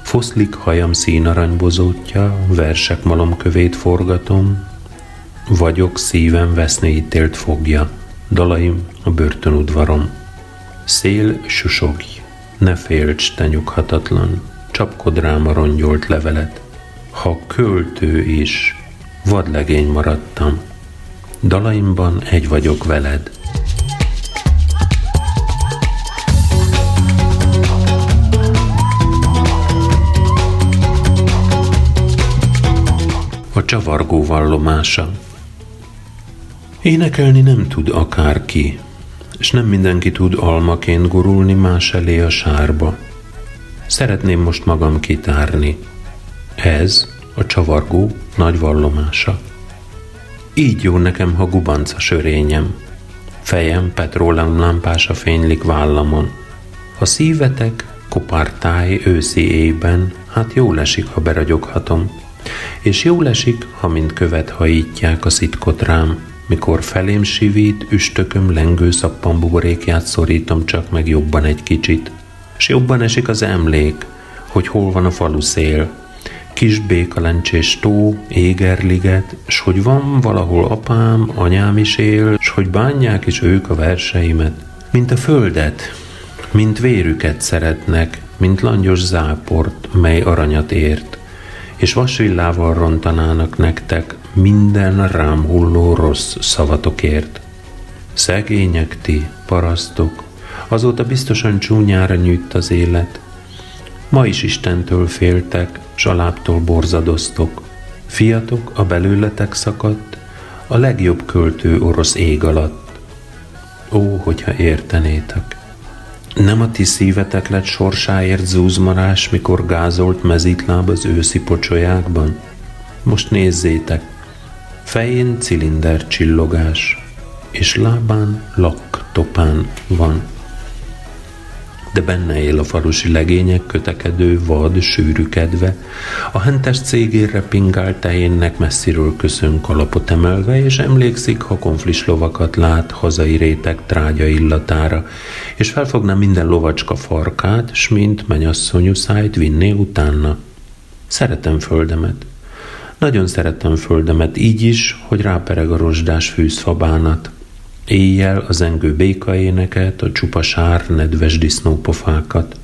Foszlik hajam színaranybozótja, versek malomkövét forgatom, vagyok szívem vesznéítélt fogja, dalaim a börtönudvarom. Szél susogj, ne félts, te nyughatatlan, csapkod rám a rongyolt levelet. Ha költő is, vadlegény maradtam, dalaimban egy vagyok veled. A csavargó vallomása Énekelni nem tud akárki, és nem mindenki tud almaként gurulni más elé a sárba. Szeretném most magam kitárni. Ez a csavargó nagy vallomása. Így jó nekem, ha gubanca sörényem. Fejem petróleum lámpása fénylik vállamon. A szívetek kopártáj őszi éjben, hát jó lesik, ha beragyoghatom. És jó lesik, ha mind követ hajítják a szitkot rám, mikor felém sivít, üstököm lengő szappanbuborékját szorítom csak meg jobban egy kicsit. S jobban esik az emlék, hogy hol van a falu szél. Kis békalencsés tó, égerliget, s hogy van valahol apám, anyám is él, s hogy bánják is ők a verseimet. Mint a földet, mint vérüket szeretnek, mint langyos záport, mely aranyat ért, és vasvillával rontanának nektek minden rám hulló rossz szavatokért. Szegények ti, parasztok, azóta biztosan csúnyára nyűjt az élet. Ma is Istentől féltek, saláptól borzadoztok. Fiatok a belőletek szakadt, a legjobb költő orosz ég alatt. Ó, hogyha értenétek! Nem a ti szívetek lett sorsáért zúzmarás, mikor gázolt mezítláb az őszi pocsolyákban? Most nézzétek, Fején cilinder csillogás, és lábán laktopán van. De benne él a falusi legények kötekedő, vad, sűrűkedve, a hentes cégére pingált tehénnek messziről köszön kalapot emelve, és emlékszik, ha konflis lovakat lát hazai réteg trágya illatára, és felfogna minden lovacska farkát, s mint menyasszonyú szájt vinné utána. Szeretem földemet, nagyon szerettem földemet így is, hogy rápereg a rozsdás fűzfabánat. Éjjel a zengő békaéneket, a csupa sár, nedves disznópofákat.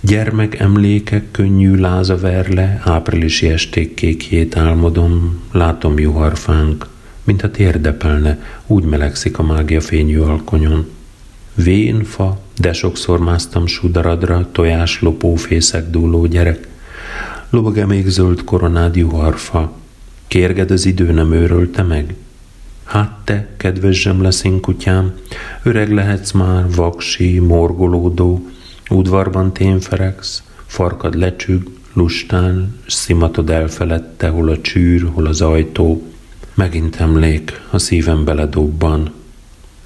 Gyermek emlékek könnyű láza verle, áprilisi esték kékjét álmodom, látom juharfánk, mintha térdepelne, úgy melegszik a mágia fényű alkonyon. Vén fa, de sokszor másztam sudaradra, tojás lopó fészek dúló gyerek, Lobog-e még zöld koronád juharfa? Kérged az idő nem őrölte meg? Hát te, kedves zsemleszén kutyám, öreg lehetsz már, vaksi, morgolódó, udvarban ténferegsz, farkad lecsüg, lustán, szimatod elfeledte, hol a csűr, hol az ajtó. Megint emlék, a szívem beledobban.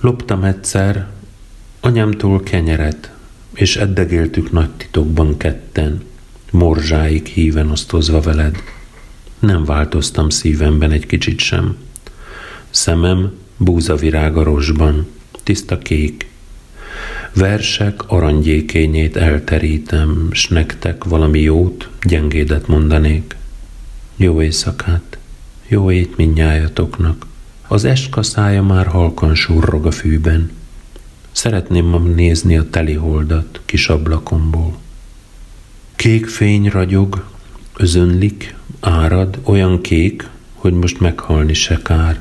Loptam egyszer anyámtól kenyeret, és eddegéltük nagy titokban ketten morzsáig híven osztozva veled. Nem változtam szívemben egy kicsit sem. Szemem búzavirág a rosban, tiszta kék. Versek aranygyékényét elterítem, s nektek valami jót, gyengédet mondanék. Jó éjszakát, jó ét mindnyájatoknak. Az eskaszája már halkan surrog a fűben. Szeretném ma nézni a teli holdat kis ablakomból. Kék fény ragyog, özönlik, árad, olyan kék, hogy most meghalni se kár.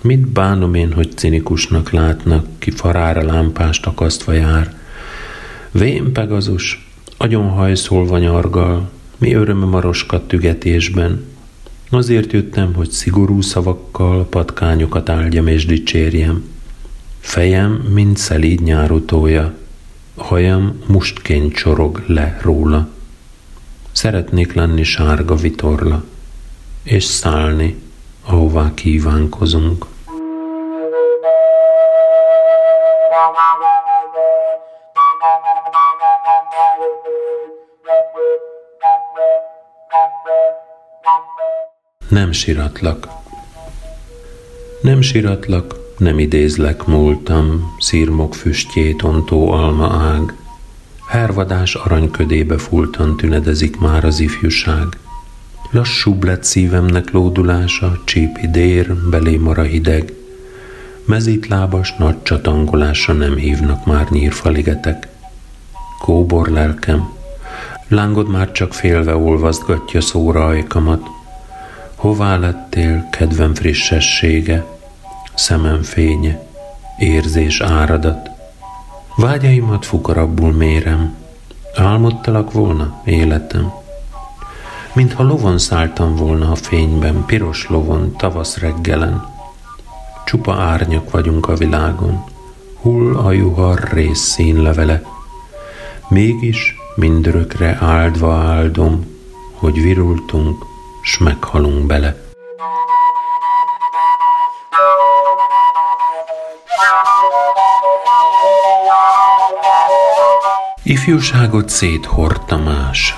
Mit bánom én, hogy cinikusnak látnak, ki farára lámpást akasztva jár. Vén Pegazus, agyon hajszolva nyargal, mi örömöm a roskat tügetésben. Azért jöttem, hogy szigorú szavakkal patkányokat áldjam és dicsérjem. Fejem, mint szelíd nyárutója, hajam mustként csorog le róla. Szeretnék lenni sárga vitorla, és szállni, ahová kívánkozunk. Nem siratlak. Nem siratlak, nem idézlek múltam, szírmok füstjét ontó alma ág. Hervadás aranyködébe fultan tünedezik már az ifjúság. Lassúbb lett szívemnek lódulása, csípi dér, belé mara hideg. Mezítlábas nagy csatangolása nem hívnak már nyírfaligetek. Kóbor lelkem, lángod már csak félve olvasztgatja szóra ajkamat. Hová lettél, kedvem frissessége, szemem fénye, érzés áradat? Vágyaimat fukarabbul mérem, álmodtalak volna életem. Mintha lovon szálltam volna a fényben, piros lovon, tavasz reggelen. Csupa árnyak vagyunk a világon, hull a juhar rész színlevele. Mégis mindörökre áldva áldom, hogy virultunk, s meghalunk bele. Ifjúságot széthordta más.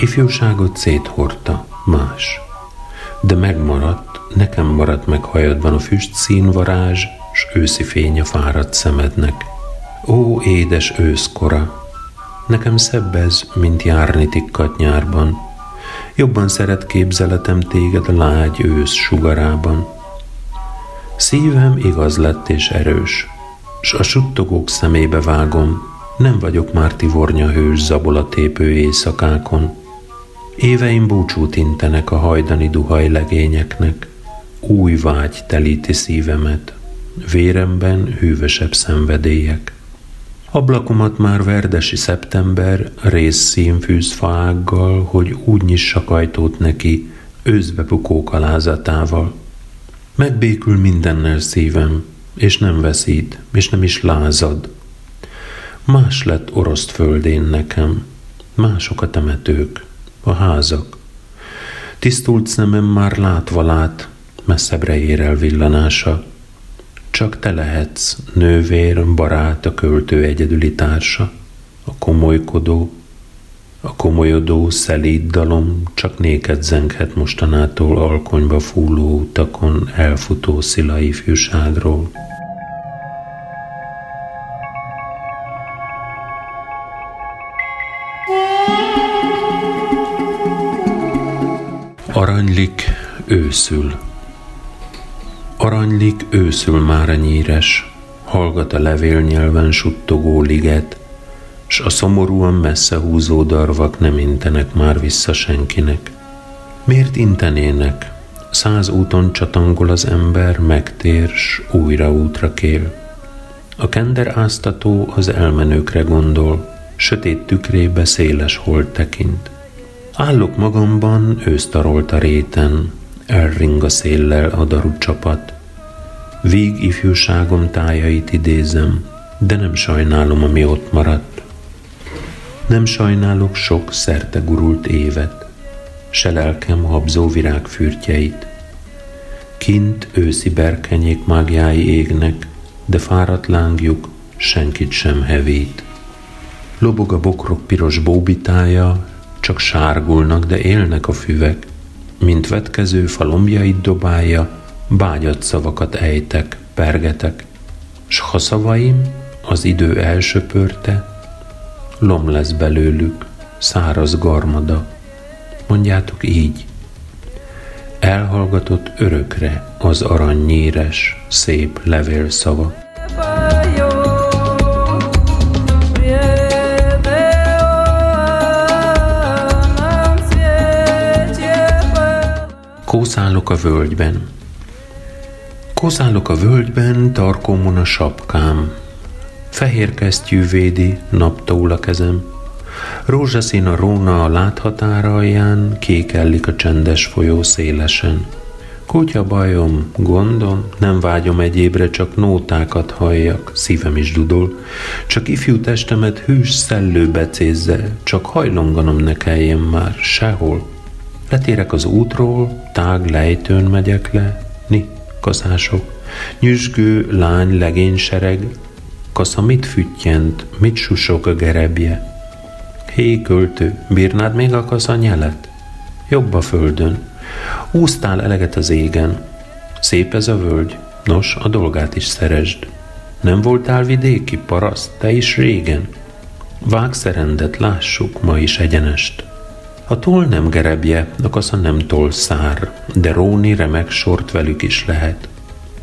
Ifjúságot széthordta más. De megmaradt, nekem maradt meg hajadban a füst színvarázs, s őszi fény a fáradt szemednek. Ó, édes őszkora! Nekem szebb ez, mint járni tikkat nyárban. Jobban szeret képzeletem téged a lágy ősz sugarában. Szívem igaz lett és erős, s a suttogók szemébe vágom, nem vagyok már tivornya hős zabola tépő éjszakákon. Éveim búcsút intenek a hajdani duhaj legényeknek, új vágy telíti szívemet, véremben hűvösebb szenvedélyek. Ablakomat már verdesi szeptember rész faággal, hogy úgy nyissak ajtót neki, őzbe bukók alázatával. Megbékül mindennel szívem, és nem veszít, és nem is lázad. Más lett oroszt földén nekem, mások a temetők, a házak. Tisztult szemem már látva lát, messzebbre ér el villanása. Csak te lehetsz, nővér, barát, a költő egyedüli társa, a komolykodó, a komolyodó, szelíd dalom csak néked zenghet mostanától alkonyba fúló utakon elfutó szila ifjúságról. Aranylik őszül. Aranylik őszül már a nyíres, hallgat a levélnyelven suttogó liget, s a szomorúan messze húzó darvak nem intenek már vissza senkinek. Miért intenének? Száz úton csatangol az ember, megtér, s újra útra kél. A kender áztató az elmenőkre gondol, sötét tükrébe széles hold tekint. Állok magamban, ősztarolt a réten, elring a széllel a daru csapat. Víg ifjúságom tájait idézem, de nem sajnálom, ami ott maradt. Nem sajnálok sok szerte gurult évet, se lelkem habzó virágfürtjeit. Kint őszi berkenyék mágjái égnek, de fáradt lángjuk senkit sem hevít. Lobog a bokrok piros bóbitája, csak sárgulnak, de élnek a füvek. Mint vetkező falombjait dobálja, bágyat szavakat ejtek, pergetek. S ha szavaim az idő elsöpörte, lom lesz belőlük, száraz garmada. Mondjátok így, elhallgatott örökre az aranynyíres, szép levélszava. Kószálok a völgyben. Kószálok a völgyben, tarkomon a sapkám. Fehér kesztyű védi, naptól a kezem. Rózsaszín a róna a láthatára alján, kékellik a csendes folyó szélesen. Kutya bajom, gondom, nem vágyom egyébre, csak nótákat halljak, szívem is dudol. Csak ifjú testemet hűs szellő becézze, csak hajlonganom ne kelljen már sehol. Letérek az útról, tág lejtőn megyek le, ni, kaszások, nyüzsgő lány legénysereg, kasza mit füttyent, mit susok a gerebje. Hé, költő, bírnád még a kasza nyelet? jobb a földön. Úsztál eleget az égen. Szép ez a völgy, nos, a dolgát is szeresd. Nem voltál vidéki paraszt, te is régen? Vágszerendet lássuk ma is egyenest. A toll nem gerebje, a kasza nem toll szár, de róni remek sort velük is lehet.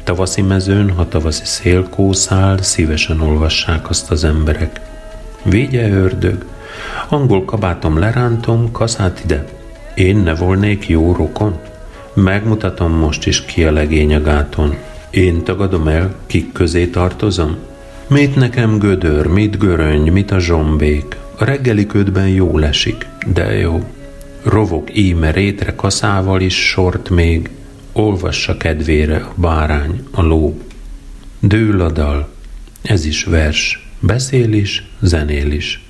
Tavaszi mezőn, ha tavaszi szél kószál, szívesen olvassák azt az emberek. Végye ördög, angol kabátom lerántom, kaszát ide. Én ne volnék jó rokon? Megmutatom most is ki a legény a gáton. Én tagadom el, kik közé tartozom? Mit nekem gödör, mit göröny, mit a zsombék? A reggeli ködben jó lesik, de jó. Rovok íme rétre kaszával is sort még, olvassa kedvére a bárány, a ló. Dől a dal, ez is vers, beszél is, zenél is.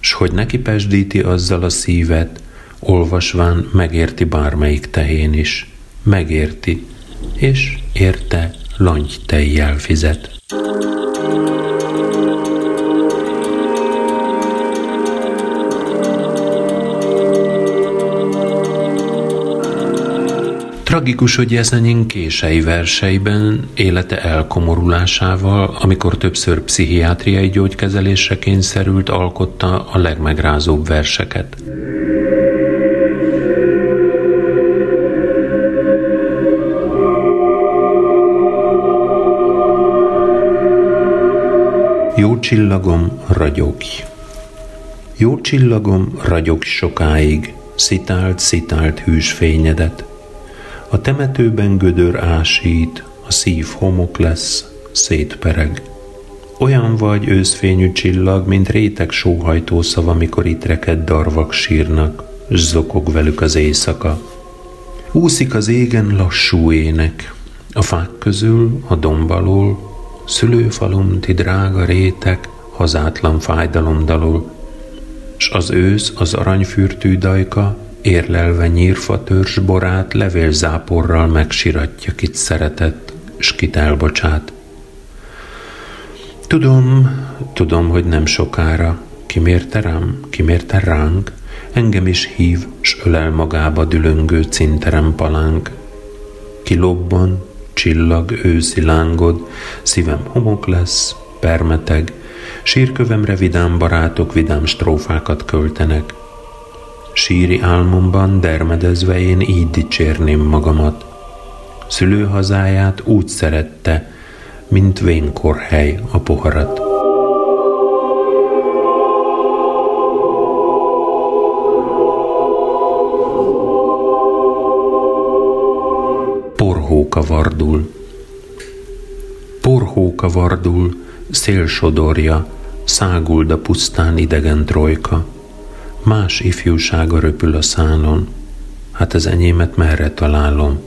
S hogy neki pesdíti azzal a szívet, olvasván megérti bármelyik tehén is. Megérti, és érte langy tejjel fizet. Tragikus, hogy Jezenyin kései verseiben élete elkomorulásával, amikor többször pszichiátriai gyógykezelésre kényszerült, alkotta a legmegrázóbb verseket. Jó csillagom, ragyogj! Jó csillagom, ragyog sokáig, szitált, szitált hűs fényedet, a temetőben gödör ásít, a szív homok lesz, szétpereg. Olyan vagy őszfényű csillag, mint réteg sóhajtó szava, mikor itt reked darvak sírnak, s zokog velük az éjszaka. Úszik az égen lassú ének, a fák közül, a dombalól, szülőfalum, ti drága rétek, hazátlan fájdalom dalol, s az ősz az aranyfürtű dajka, érlelve nyírfa törzs borát levélzáporral megsiratja, kit szeretett, s kit elbocsát. Tudom, tudom, hogy nem sokára, kimérte rám, kimérte ránk, engem is hív, s ölel magába dülöngő cinterem palánk. Kilobban, csillag, őszi lángod, szívem homok lesz, permeteg, sírkövemre vidám barátok vidám strófákat költenek, Síri álmomban dermedezve én így dicsérném magamat. Szülőhazáját úgy szerette, mint vénkorhely a poharat. Porhóka vardul. Porhóka vardul, szél sodorja, száguld a pusztán idegen trojka Más ifjúsága röpül a szálon, hát az enyémet merre találom.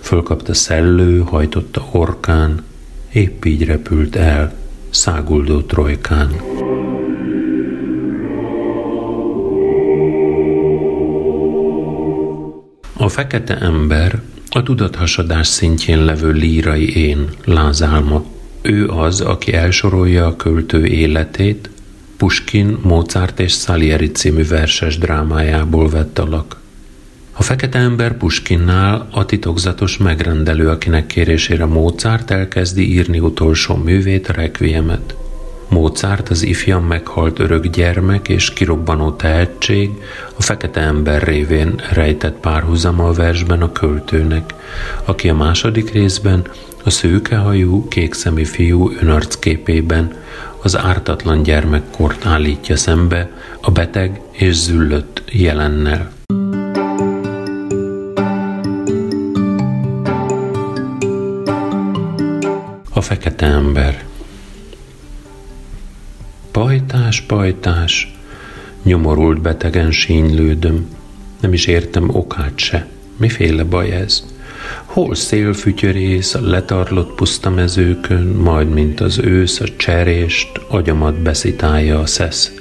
Fölkapta szellő, hajtotta orkán, épp így repült el, száguldó trojkán. A fekete ember a tudathasadás szintjén levő lírai én, lázálma. Ő az, aki elsorolja a költő életét, Puskin, Mozart és Salieri című verses drámájából vett alak. A fekete ember Puskinnál a titokzatos megrendelő, akinek kérésére Mozart elkezdi írni utolsó művét, Requiemet. Mozart az ifjan meghalt örök gyermek és kirobbanó tehetség, a fekete ember révén rejtett párhuzama a versben a költőnek, aki a második részben a szőkehajú, kékszemi fiú önarcképében az ártatlan gyermekkort állítja szembe a beteg és züllött jelennel. A fekete ember Pajtás, pajtás, nyomorult betegen sínylődöm, nem is értem okát se. Miféle baj ez? Hol szélfütyörész a letarlott puszta mezőkön, majd mint az ősz a cserést, agyamat beszitálja a szesz.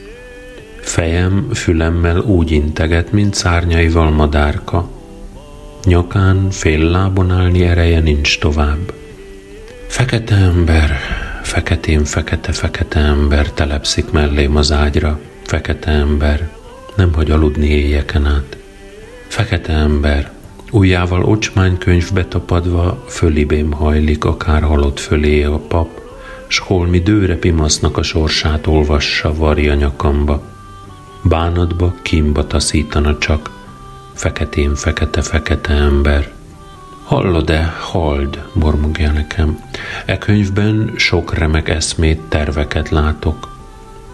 Fejem fülemmel úgy integet, mint szárnyaival madárka. Nyakán fél lábon állni ereje nincs tovább. Fekete ember, feketén fekete-fekete ember telepszik mellém az ágyra. Fekete ember, nem hagy aludni éjjeken át. Fekete ember, ujjával ocsmánykönyvbe tapadva, fölibém hajlik, akár halott fölé a pap, s holmi dőre pimasznak a sorsát olvassa varja nyakamba. Bánatba, kimba taszítana csak, feketén fekete-fekete ember. Hallod-e, hald, mormogja nekem. E könyvben sok remek eszmét, terveket látok.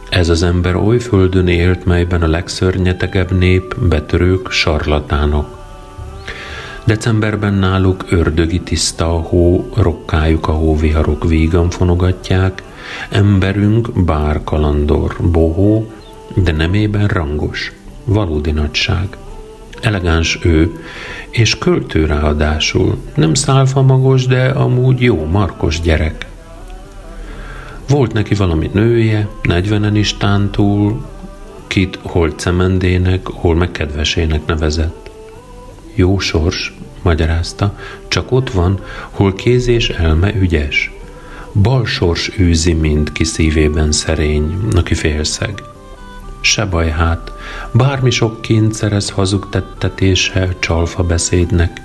Ez az ember oly földön élt, melyben a legszörnyetegebb nép, betörők, sarlatánok. Decemberben náluk ördögi tiszta a hó, rokkájuk a hóviharok vígan fonogatják, emberünk bár kalandor, bohó, de nemében rangos, valódi nagyság. Elegáns ő, és költő ráadásul, nem szálfa magos, de amúgy jó, markos gyerek. Volt neki valami nője, negyvenen is tántul, kit hol cemendének, hol meg nevezett. Jó sors, magyarázta, csak ott van, hol kéz és elme ügyes. Bal sors űzi mind ki szívében szerény, aki félszeg. Se baj hát, bármi sok kint hazug tettetése, csalfa beszédnek.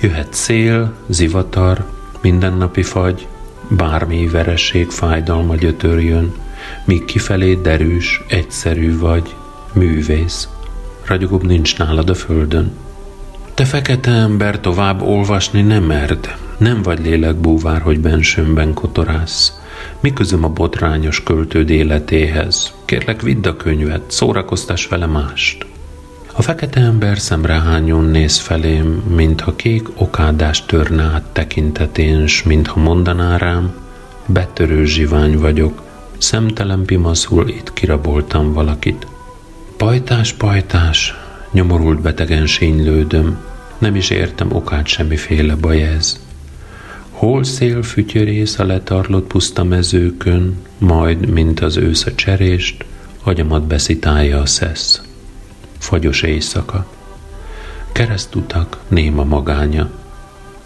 Jöhet szél, zivatar, mindennapi fagy, bármi vereség, fájdalma gyötörjön, míg kifelé derűs, egyszerű vagy, művész. Ragyogóbb nincs nálad a földön. Te fekete ember tovább olvasni nem merd, nem vagy lélekbúvár, hogy bensőmben kotorász. Mi közöm a botrányos költőd életéhez? Kérlek, vidd a könyvet, szórakoztass vele mást. A fekete ember szemrehányon néz felém, mintha kék okádást törne át tekintetén, s mintha mondaná rám, betörő zsivány vagyok, szemtelen pimaszul itt kiraboltam valakit. Pajtás, pajtás, nyomorult betegen sínylődöm, nem is értem okát semmiféle baj ez. Hol szél fütyörész a letarlott puszta mezőkön, majd, mint az ősz a cserést, agyamat beszitálja a szesz. Fagyos éjszaka. Keresztutak, néma magánya.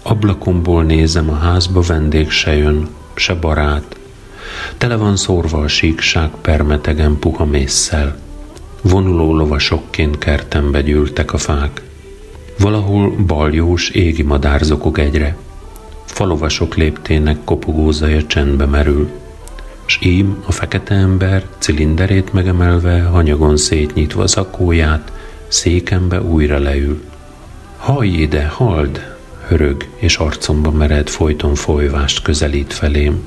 Ablakomból nézem a házba, vendég se jön, se barát. Tele van szórva a síkság permetegen puha mészsel. Vonuló lovasokként kertembe gyűltek a fák. Valahol baljós égi madár zokog egyre. Falovasok léptének kopogózaja csendbe merül. S ím a fekete ember cilinderét megemelve, hanyagon szétnyitva zakóját, székembe újra leül. Hajj ide, hald! Hörög, és arcomba mered folyton folyvást közelít felém.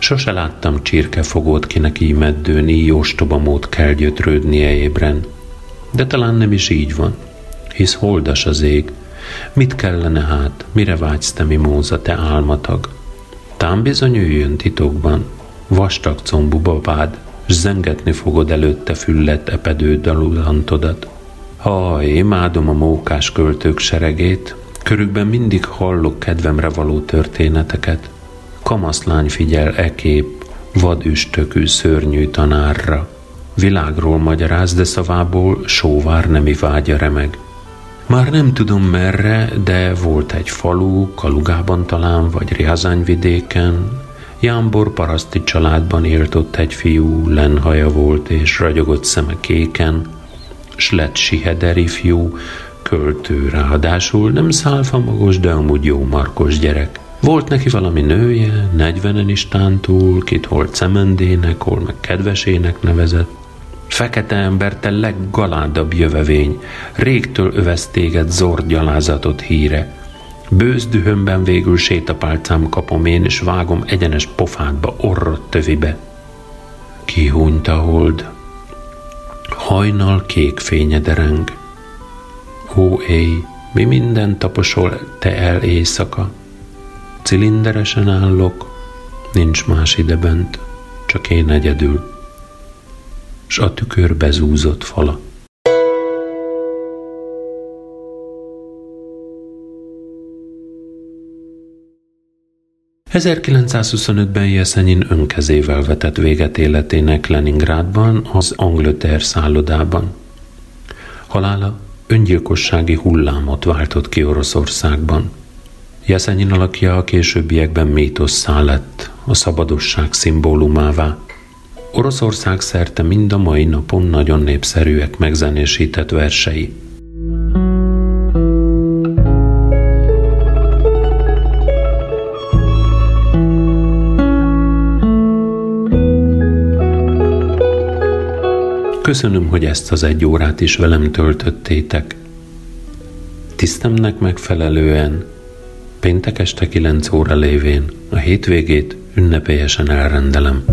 Sose láttam csirkefogót, kinek így meddőn, így ostoba mód kell gyötrődnie ébren. De talán nem is így van, hisz holdas az ég. Mit kellene hát, mire vágysz te mimóza, te álmatag? Tám bizony üljön titokban, vastag combú babád, s zengetni fogod előtte füllet epedő dalulantodat. Ha, imádom a mókás költők seregét, körükben mindig hallok kedvemre való történeteket, kamaszlány figyel e kép, vadüstökű szörnyű tanárra. Világról magyaráz, de szavából sóvár nemi vágya remeg. Már nem tudom merre, de volt egy falu, Kalugában talán, vagy Riazányvidéken. Jámbor paraszti családban élt ott egy fiú, lenhaja volt és ragyogott szeme kéken, s lett sihederi fiú, költő ráadásul, nem szálfa magos, de amúgy jó markos gyerek. Volt neki valami nője, negyvenen is tántul, kit hol cemendének, hol meg kedvesének nevezett. Fekete ember, te leggaládabb jövevény, régtől övesz zord gyalázatot híre. Bőz dühömben végül sétapálcám kapom én, és vágom egyenes pofádba, orrot tövibe. Kihúnyt a hold. Hajnal kék fénye dereng. Ó, éj, mi minden taposol te el éjszaka? Cilinderesen állok, nincs más idebent, csak én egyedül, s a tükör bezúzott fala. ...1925-ben Jeszenyin önkezével vetett véget életének Leningrádban, az Angleterre szállodában. Halála öngyilkossági hullámot váltott ki Oroszországban – Jeszenyin alakja a későbbiekben mítosszá lett, a szabadosság szimbólumává. Oroszország szerte mind a mai napon nagyon népszerűek megzenésített versei. Köszönöm, hogy ezt az egy órát is velem töltöttétek. Tisztemnek megfelelően péntek este 9 óra lévén a hétvégét ünnepélyesen elrendelem.